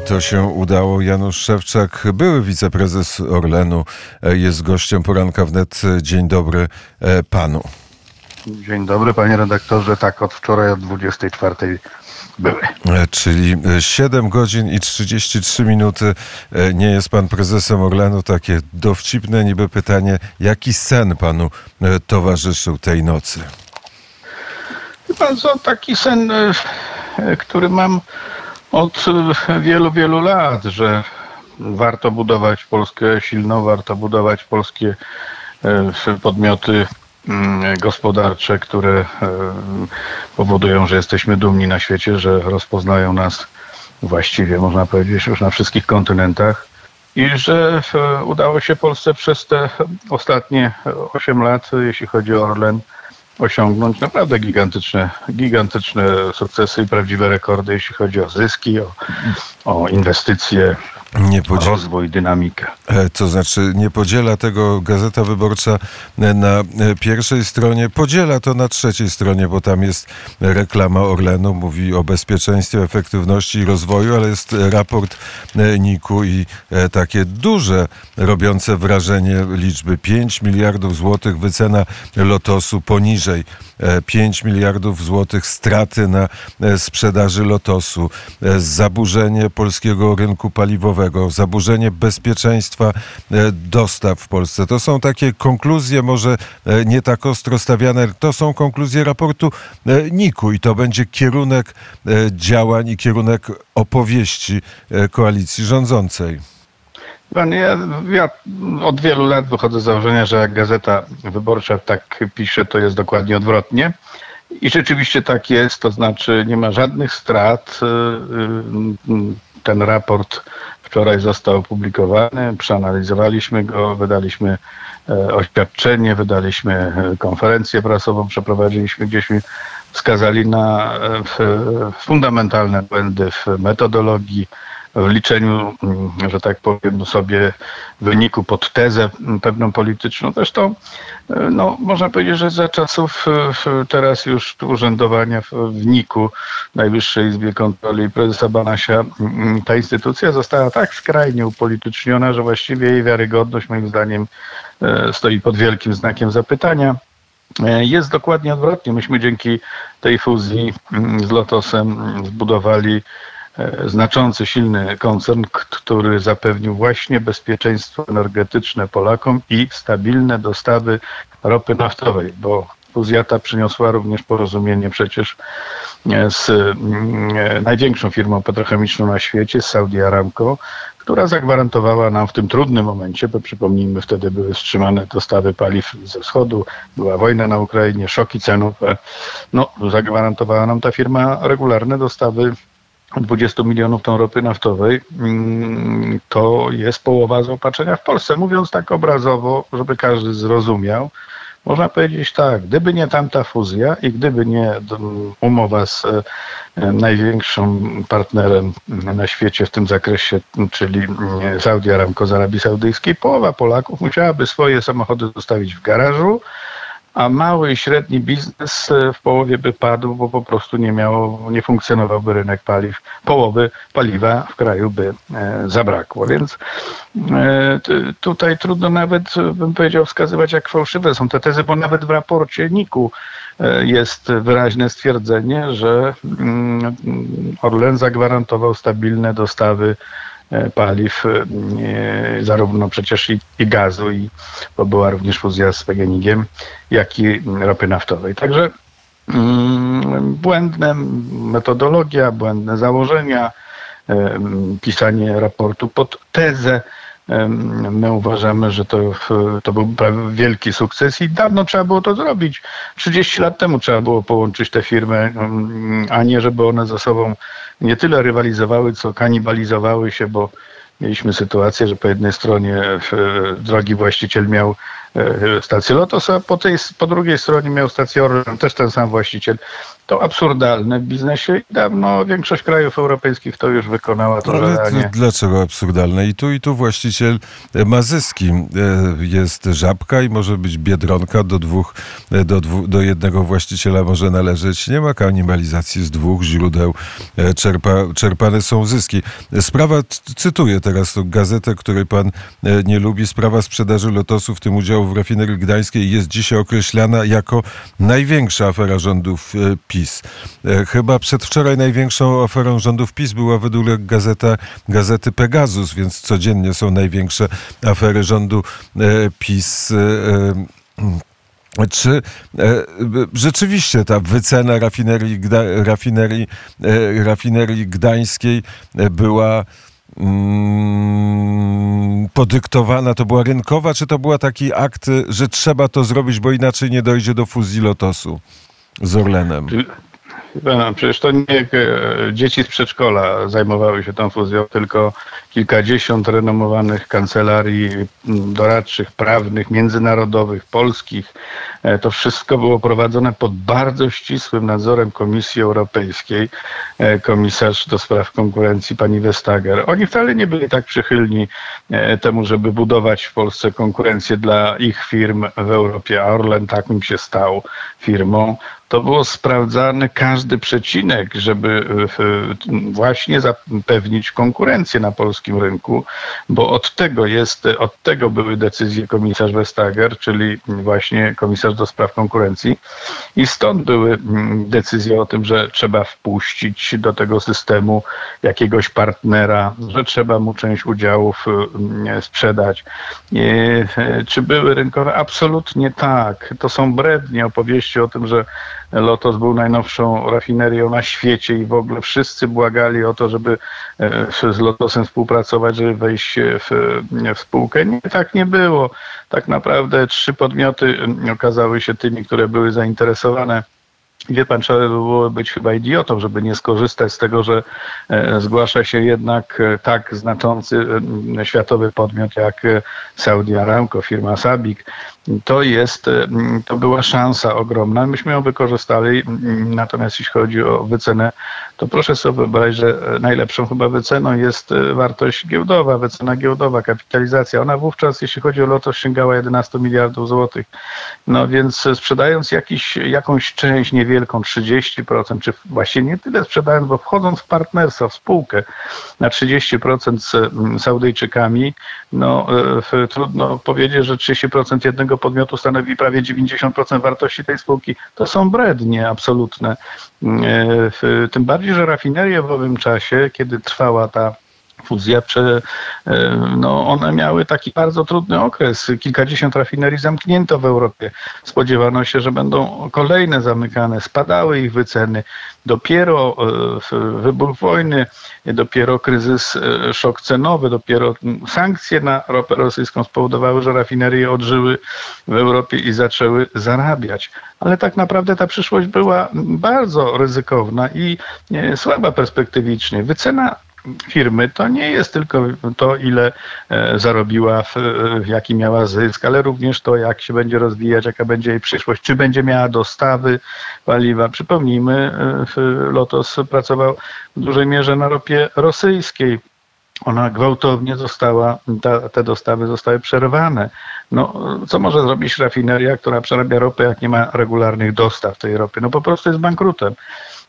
I to się udało. Janusz Szewczak, były wiceprezes Orlenu, e, jest gościem poranka wnet. Dzień dobry e, panu. Dzień dobry panie redaktorze. Tak, od wczoraj od 24 były. E, Czyli 7 godzin i 33 minuty. Nie jest pan prezesem Orlenu. Takie dowcipne niby pytanie. Jaki sen panu towarzyszył tej nocy? Pan co, taki sen, który mam od e, wielu, wielu lat, że warto budować Polskę silną, warto budować polskie e, podmioty mm, gospodarcze, które e, powodują, że jesteśmy dumni na świecie, że rozpoznają nas właściwie, można powiedzieć, już na wszystkich kontynentach. I że udało się Polsce przez te ostatnie 8 lat, jeśli chodzi o Orlen, osiągnąć naprawdę gigantyczne, gigantyczne sukcesy i prawdziwe rekordy, jeśli chodzi o zyski, o, o inwestycje, Nie rozwój, dynamikę. E, To znaczy nie podziela tego Gazeta Wyborcza e, na e, pierwszej stronie, podziela to na trzeciej stronie, bo tam jest reklama Orlenu, mówi o bezpieczeństwie, efektywności i rozwoju, ale jest raport NIK-u i takie duże, robiące wrażenie liczby. 5 miliardów złotych wycena Lotosu poniżej. e, 5 miliardów złotych straty na sprzedaży Lotosu, zaburzenie polskiego rynku paliwowego, zaburzenie bezpieczeństwa e, dostaw w Polsce. To są takie konkluzje, może e, nie tak ostro stawiane, to są konkluzje raportu e, NIK-u i to będzie kierunek działań i kierunek opowieści koalicji rządzącej. Pan, ja, ja od wielu lat wychodzę z założenia, że jak Gazeta Wyborcza tak pisze, to jest dokładnie odwrotnie. I rzeczywiście tak jest, to znaczy nie ma żadnych strat. Y, y, Ten raport wczoraj został opublikowany, przeanalizowaliśmy go, wydaliśmy e, oświadczenie, wydaliśmy e, konferencję prasową, przeprowadziliśmy, gdzieśmy wskazali na e, fundamentalne błędy w metodologii, w liczeniu, mm, że tak powiem, sobie wyniku pod tezę mm, pewną polityczną. Zresztą, e, no, można powiedzieć, że za czasów e, teraz już urzędowania w, NIK-u, Najwyższej Izbie Kontroli prezesa Banasia, mm, ta instytucja została tak skrajnie upolityczniona, że właściwie jej wiarygodność moim zdaniem e, stoi pod wielkim znakiem zapytania. Jest dokładnie odwrotnie. Myśmy dzięki tej fuzji z Lotosem zbudowali znaczący, silny koncern, który zapewnił właśnie bezpieczeństwo energetyczne Polakom i stabilne dostawy ropy naftowej, bo fuzja ta przyniosła również porozumienie przecież e, z mm, e, największą firmą petrochemiczną na świecie, z Saudi Aramco, która zagwarantowała nam w tym trudnym momencie, bo przypomnijmy, wtedy były wstrzymane dostawy paliw ze wschodu, była wojna na Ukrainie, szoki cenowe. No, zagwarantowała nam ta firma regularne dostawy 20 milionów ton ropy naftowej. Mm, To jest połowa zaopatrzenia w Polsce. Mówiąc tak obrazowo, żeby każdy zrozumiał, można powiedzieć tak, gdyby nie tamta fuzja i gdyby nie d- umowa z e, największym partnerem na świecie w tym zakresie, czyli e, Saudi Aramco z Arabii Saudyjskiej, połowa Polaków musiałaby swoje samochody zostawić w garażu, a mały i średni biznes e, w połowie by padł, bo po prostu nie miało, nie funkcjonowałby rynek paliw. Połowy paliwa w kraju by e, zabrakło, więc e, tutaj trudno nawet, bym powiedział, wskazywać, jak fałszywe są te tezy, bo nawet w raporcie NIK-u jest wyraźne stwierdzenie, że mm, Orlen zagwarantował stabilne dostawy paliw, e, zarówno przecież i, i gazu, i, bo była również fuzja z PGNiG-iem, jak i ropy naftowej. Także mm, błędne metodologia, błędne założenia, em, pisanie raportu pod tezę. My uważamy, że to, to był wielki sukces i dawno trzeba było to zrobić. 30 lat temu trzeba było połączyć te firmy, a nie żeby one ze sobą nie tyle rywalizowały, co kanibalizowały się, bo mieliśmy sytuację, że po jednej stronie e, drogi właściciel miał e, stację Lotos, a po, tej, po drugiej stronie miał stację Orlen, też ten sam właściciel. To absurdalne w biznesie i dawno większość krajów europejskich to już wykonała. To Ale dlaczego absurdalne? I tu, i tu właściciel e, ma zyski. E, Jest żabka i może być biedronka do dwóch, e, do, dwu, do jednego właściciela może należeć. Nie ma kanibalizacji z dwóch źródeł. e, Czerpa, czerpane są zyski. Sprawa, cytuję teraz tą gazetę, której pan e, nie lubi. Sprawa sprzedaży lotosu, w tym w rafinerii gdańskiej jest dzisiaj określana jako największa afera rządów e, PiS. E, Chyba przedwczoraj największą aferą rządów PiS była według gazeta, gazety Pegasus, więc codziennie są największe afery rządu e, PiS. Czy rzeczywiście ta wycena rafinerii, rafinerii, rafinerii gdańskiej była mm, podyktowana, to była rynkowa, czy to była taki akt, że trzeba to zrobić, bo inaczej nie dojdzie do fuzji Lotosu z Orlenem? No, przecież to nie e, dzieci z przedszkola zajmowały się tą fuzją, tylko kilkadziesiąt renomowanych kancelarii m, doradczych, prawnych, międzynarodowych, polskich. E, To wszystko było prowadzone pod bardzo ścisłym nadzorem Komisji Europejskiej. E, Komisarz do spraw konkurencji pani Vestager. Oni wcale nie byli tak przychylni temu, żeby budować w Polsce konkurencję dla ich firm w Europie. A Orlen takim się stał firmą to było sprawdzany każdy przecinek, żeby e, właśnie zapewnić konkurencję na polskim rynku, bo od tego jest, od tego były decyzje komisarz Vestager, czyli właśnie komisarz do spraw konkurencji i stąd były mm, decyzje o tym, że trzeba wpuścić do tego systemu jakiegoś partnera, że trzeba mu część udziałów mm, sprzedać. E, Czy były rynkowe? Absolutnie tak. To są brednie opowieści o tym, że Lotos był najnowszą rafinerią na świecie i w ogóle wszyscy błagali o to, żeby e, z Lotosem współpracować, żeby wejść w, w spółkę. Nie, tak nie było. Tak naprawdę trzy podmioty mm, okazały się tymi, które były zainteresowane. Wie pan, trzeba by było być chyba idiotą, żeby nie skorzystać z tego, że e, zgłasza się jednak e, tak znaczący e, światowy podmiot jak Saudi Aramco, firma Sabik. To jest, to była szansa ogromna. Myśmy ją wykorzystali, natomiast jeśli chodzi o wycenę, to proszę sobie wyobrazić, że najlepszą chyba wyceną jest wartość giełdowa, wycena giełdowa, kapitalizacja. Ona wówczas, jeśli chodzi o Lotos, sięgała 11 miliardów złotych. No więc sprzedając jakiś, jakąś część niewielką, 30%, czy właściwie nie tyle sprzedając, bo wchodząc w partnerstwo, w spółkę na 30% z mm, Saudyjczykami, no e, trudno powiedzieć, że 30% jednego podmiotu stanowi prawie 90% wartości tej spółki. To są brednie absolutne. Mm, e, Tym bardziej, że rafinerie w owym czasie, kiedy trwała ta fuzja, prze, e, no one miały taki bardzo trudny okres. Kilkadziesiąt rafinerii zamknięto w Europie. Spodziewano się, że będą kolejne zamykane. Spadały ich wyceny. Dopiero e, wybuch wojny, dopiero kryzys, e, szok cenowy, dopiero sankcje na ropę rosyjską spowodowały, że rafinerie odżyły w Europie i zaczęły zarabiać. Ale tak naprawdę ta przyszłość była bardzo ryzykowna i słaba perspektywicznie. Wycena firmy to nie jest tylko to, ile e, zarobiła, w, w jaki miała zysk, ale również to, jak się będzie rozwijać, jaka będzie jej przyszłość, czy będzie miała dostawy paliwa. Przypomnijmy, e, Lotos pracował w dużej mierze na ropie rosyjskiej. Ona gwałtownie została, ta, te dostawy zostały przerwane. No, co może zrobić rafineria, która przerabia ropę, jak nie ma regularnych dostaw tej ropy? No po prostu jest bankrutem.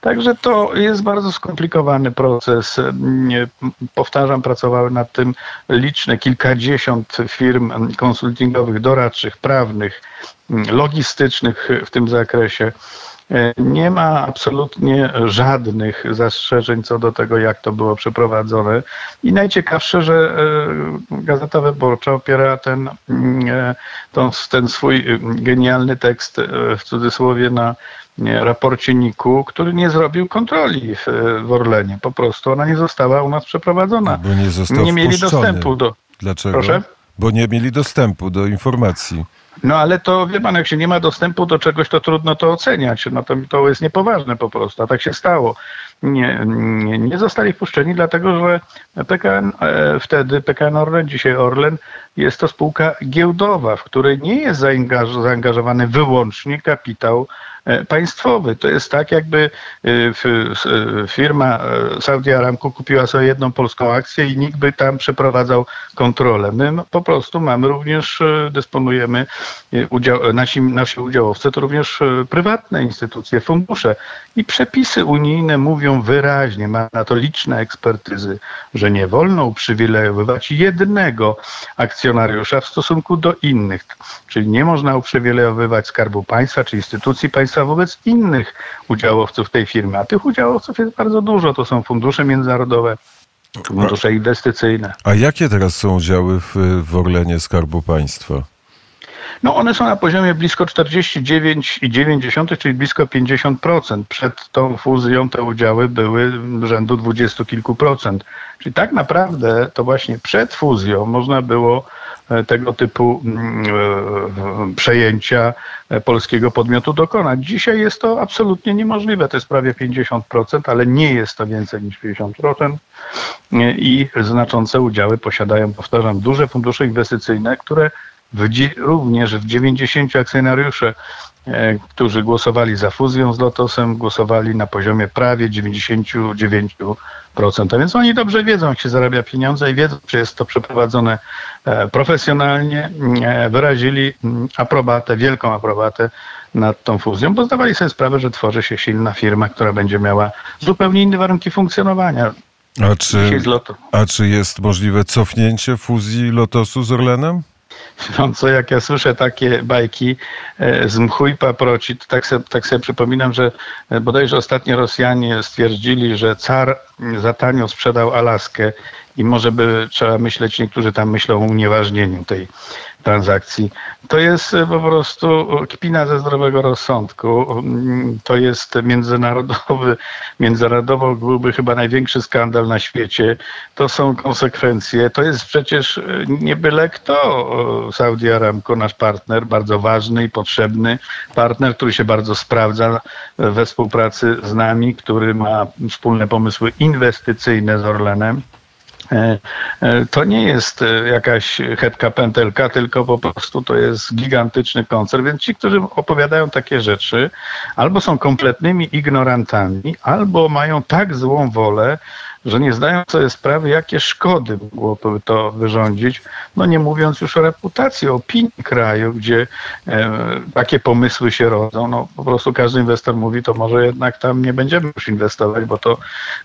Także to jest bardzo skomplikowany proces. Nie, Powtarzam, pracowały nad tym liczne kilkadziesiąt firm konsultingowych, doradczych, prawnych, logistycznych w tym zakresie. Nie ma absolutnie żadnych zastrzeżeń co do tego, jak to było przeprowadzone. I najciekawsze, że e, Gazeta Wyborcza opiera ten, mm, e, ten swój genialny tekst e, w cudzysłowie na raporcie NIK-u, który nie zrobił kontroli w, w Orlenie. Po prostu ona nie została u nas przeprowadzona. Bo nie nie mieli wpuszczony. dostępu do. Dlaczego? Proszę? Bo nie mieli dostępu do informacji. No ale to wie pan, jak się nie ma dostępu do czegoś, to trudno to oceniać. No to, to jest niepoważne po prostu, a tak się stało. nie, nie, nie zostali wpuszczeni, dlatego że PKN e, wtedy, PKN Orlen, dzisiaj Orlen, jest to spółka giełdowa, w której nie jest zaangażowany wyłącznie kapitał E, państwowy. To jest tak, jakby e, e, firma Saudi Aramco kupiła sobie jedną polską akcję i nikt by tam przeprowadzał kontrolę. My po prostu mamy również, dysponujemy, udział, nasi, nasi udziałowcy to również prywatne instytucje, fundusze i przepisy unijne mówią wyraźnie, ma na to liczne ekspertyzy, że nie wolno uprzywilejowywać jednego akcjonariusza w stosunku do innych. Czyli nie można uprzywilejowywać skarbu państwa czy instytucji państwa wobec innych udziałowców tej firmy. A tych udziałowców jest bardzo dużo. To są fundusze międzynarodowe, fundusze inwestycyjne. A jakie teraz są udziały w, w Orlenie Skarbu Państwa? No one są na poziomie blisko 49,9, czyli blisko 50%. Przed tą fuzją te udziały były rzędu 20 kilku procent. Czyli tak naprawdę to właśnie przed fuzją można było E, tego typu mm, e, przejęcia e, polskiego podmiotu dokonać. Dzisiaj jest to absolutnie niemożliwe. To jest prawie 50%, ale nie jest to więcej niż 50% i znaczące udziały posiadają, powtarzam, duże fundusze inwestycyjne, które w, również w 90 akcjonariuszy, którzy głosowali za fuzją z Lotosem, głosowali na poziomie prawie 99%. A więc oni dobrze wiedzą, jak się zarabia pieniądze i wiedzą, czy jest to przeprowadzone e, profesjonalnie. E, wyrazili mm, aprobatę, wielką aprobatę nad tą fuzją, bo zdawali sobie sprawę, że tworzy się silna firma, która będzie miała zupełnie inne warunki funkcjonowania. A czy, a czy jest możliwe cofnięcie fuzji Lotosu z Orlenem? No co, jak ja słyszę takie bajki e, z mchu i paproci, to tak sobie, tak sobie przypominam, że e, bodajże ostatnio Rosjanie stwierdzili, że car za tanio sprzedał Alaskę i może by trzeba myśleć, niektórzy tam myślą o unieważnieniu tej transakcji. To jest e, po prostu kpina ze zdrowego rozsądku. Mm, to jest międzynarodowy, międzynarodowo byłby chyba największy skandal na świecie. To są konsekwencje. To jest przecież e, nie byle kto Saudi Aramco, nasz partner, bardzo ważny i potrzebny partner, który się bardzo sprawdza we współpracy z nami, który ma wspólne pomysły inwestycyjne z Orlenem. E, e, to nie jest e, jakaś hetka pętelka, tylko po prostu to jest gigantyczny koncert. Więc ci, którzy opowiadają takie rzeczy, albo są kompletnymi ignorantami, albo mają tak złą wolę, że nie zdają sobie sprawy, jakie szkody mogłoby to wyrządzić, no nie mówiąc już o reputacji, o opinii kraju, gdzie e, takie pomysły się rodzą. No po prostu każdy inwestor mówi, to może jednak tam nie będziemy już inwestować, bo to,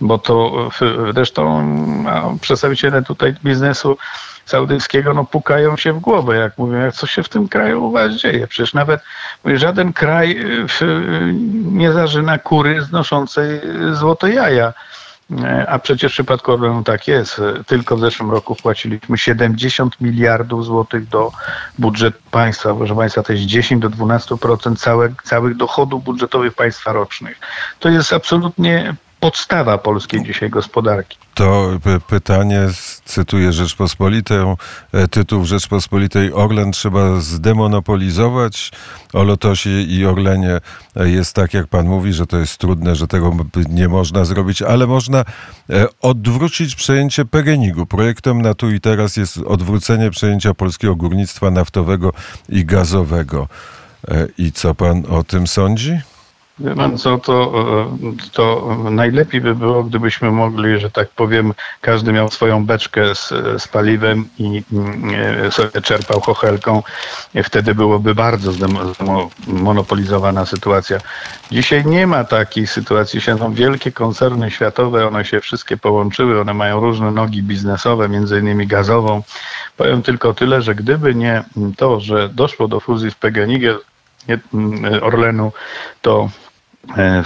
bo to zresztą no, przedstawiciele tutaj biznesu saudyjskiego no, pukają się w głowę, jak mówią, jak co się w tym kraju u was dzieje. Przecież nawet żaden kraj nie zażyna kury znoszącej złote jaja. E, a przecież w przypadku Orlenu tak jest. Tylko w zeszłym roku wpłaciliśmy 70 miliardów złotych do budżetu państwa. Proszę Państwa, to jest 10 do 12% całych, całych dochodów budżetowych państwa rocznych. To jest absolutnie podstawa polskiej dzisiaj gospodarki. To pytanie, cytuję Rzeczpospolitę, e, tytuł Rzeczpospolitej Orlen trzeba zdemonopolizować. O Lotosie i Orlenie e, jest tak, jak pan mówi, że to jest trudne, że tego nie można zrobić, ale można e, odwrócić przejęcie PGNiG-u. Projektem na tu i teraz jest odwrócenie przejęcia polskiego górnictwa naftowego i gazowego. I co pan o tym sądzi? Wie pan co, to, e, to najlepiej by było, gdybyśmy mogli, że tak powiem, każdy miał swoją beczkę z, z paliwem i e, sobie czerpał chochelką. Wtedy byłoby bardzo zmonopolizowana sytuacja. Dzisiaj nie ma takiej sytuacji. Są wielkie koncerny światowe, one się wszystkie połączyły, one mają różne nogi biznesowe, między innymi gazową. Powiem tylko tyle, że gdyby nie to, że doszło do fuzji z PGNiG, Orlenu, to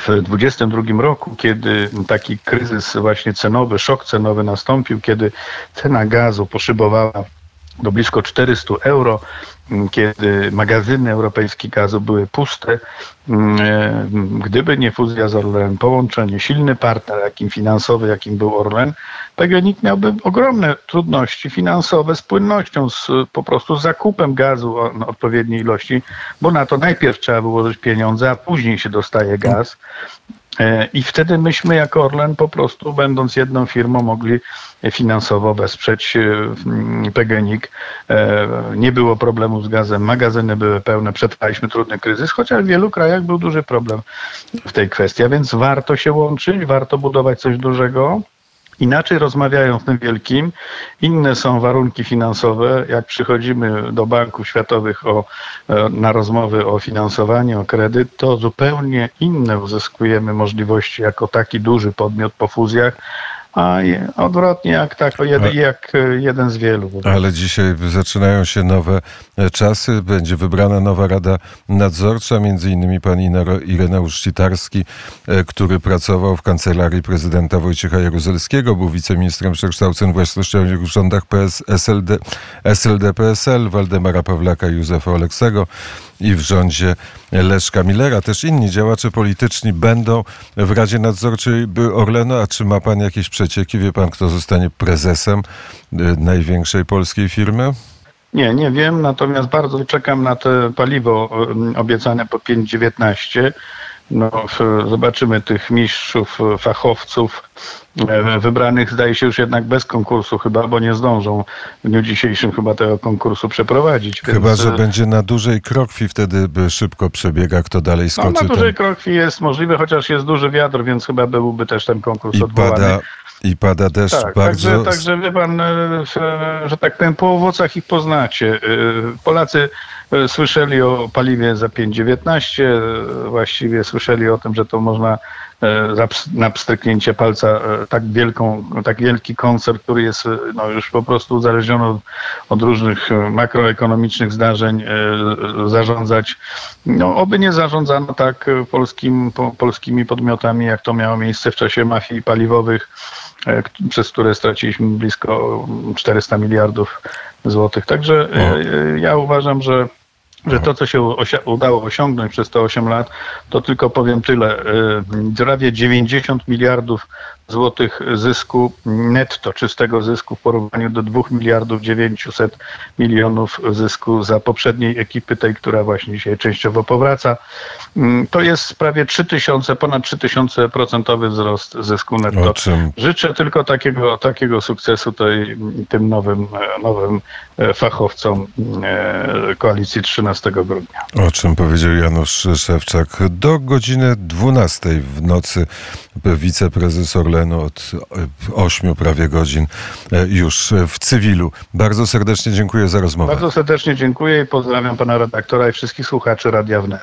w 2022 roku, kiedy taki kryzys właśnie cenowy, szok cenowy nastąpił, kiedy cena gazu poszybowała do blisko 400 euro, kiedy magazyny europejskie gazu były puste, mm, e, gdyby nie fuzja z Orlenem, połączenie, silny partner, jakim finansowy, jakim był Orlen, PGNiG miałby ogromne trudności finansowe z płynnością, z, po prostu zakupem gazu odpowiedniej ilości, bo na to najpierw trzeba wyłożyć pieniądze, a później się dostaje gaz. E, I wtedy myśmy jako Orlen po prostu, będąc jedną firmą, mogli finansowo wesprzeć e, mm, PGNiG. E, Nie było problemu z gazem, magazyny były pełne, przetrwaliśmy trudny kryzys, chociaż w wielu krajach był duży problem w tej kwestii. A więc warto się łączyć, warto budować coś dużego. Inaczej rozmawiają w tym wielkim, inne są warunki finansowe. Jak przychodzimy do banków światowych o, e, na rozmowy o finansowanie, o kredyt, to zupełnie inne uzyskujemy możliwości jako taki duży podmiot po fuzjach, a odwrotnie jak, tak, jed, jak e, jeden z wielu. Ale dzisiaj zaczynają się nowe e, czasy. Będzie wybrana nowa Rada Nadzorcza, między innymi pan Ireneusz Citarski, e, który pracował w kancelarii prezydenta Wojciecha Jaruzelskiego, był wiceministrem przekształceń własnościowych w rządach PS, SLD, SLD-PSL, Waldemara Pawlaka i Józefa Oleksego i w rządzie Leszka Millera. Też inni działacze polityczni będą w Radzie Nadzorczej Orlenu. A czy ma pan jakieś przecieki? Wie pan, kto zostanie prezesem y, największej polskiej firmy? Nie, nie wiem, natomiast bardzo czekam na to paliwo em, obiecane po 5,19. No, zobaczymy tych mistrzów, fachowców e, wybranych, zdaje się już jednak bez konkursu chyba, bo nie zdążą w dniu dzisiejszym chyba tego konkursu przeprowadzić. Chyba, więc, że e, będzie na dużej krokwi, wtedy by szybko przebiega, kto dalej no, skoczy. na ten- dużej krokwi jest możliwe, chociaż jest duży wiatr, więc chyba byłby też ten konkurs I odwołany. pada, I pada deszcz Tak, bardzo... także, także wie pan, e, że tak powiem, po owocach ich poznacie. Polacy słyszeli o paliwie za 5,19, e, właściwie słyszeli o tym, że to można e, na pstryknięcie palca e, tak wielką, tak wielki koncert, który jest e, no, już po prostu uzależniony od, od różnych e, makroekonomicznych zdarzeń, e, zarządzać. No, oby nie zarządzano tak e, polskim, po, polskimi podmiotami, jak to miało miejsce w czasie mafii paliwowych e, przez które straciliśmy blisko 400 miliardów złotych. Także e, e, ja uważam, że że to, co się udało osiągnąć przez te 8 lat, to tylko powiem tyle. e, Prawie 90 miliardów złotych zysku netto, czystego zysku w porównaniu do 2 miliardów 900 milionów zysku za poprzedniej ekipy, tej, która właśnie dzisiaj częściowo powraca. Mm, To jest prawie 3000, ponad 3000 procentowy wzrost zysku netto. Życzę tylko takiego, takiego sukcesu tej, tym nowym, nowym e, fachowcom e, koalicji 13 grudnia. O czym powiedział Janusz Szewczak. Do godziny 12 w nocy wiceprezes Orlenu od 8 prawie godzin e, już w cywilu. Bardzo serdecznie dziękuję za rozmowę. Bardzo serdecznie dziękuję i pozdrawiam pana redaktora i wszystkich słuchaczy Radia Wnet.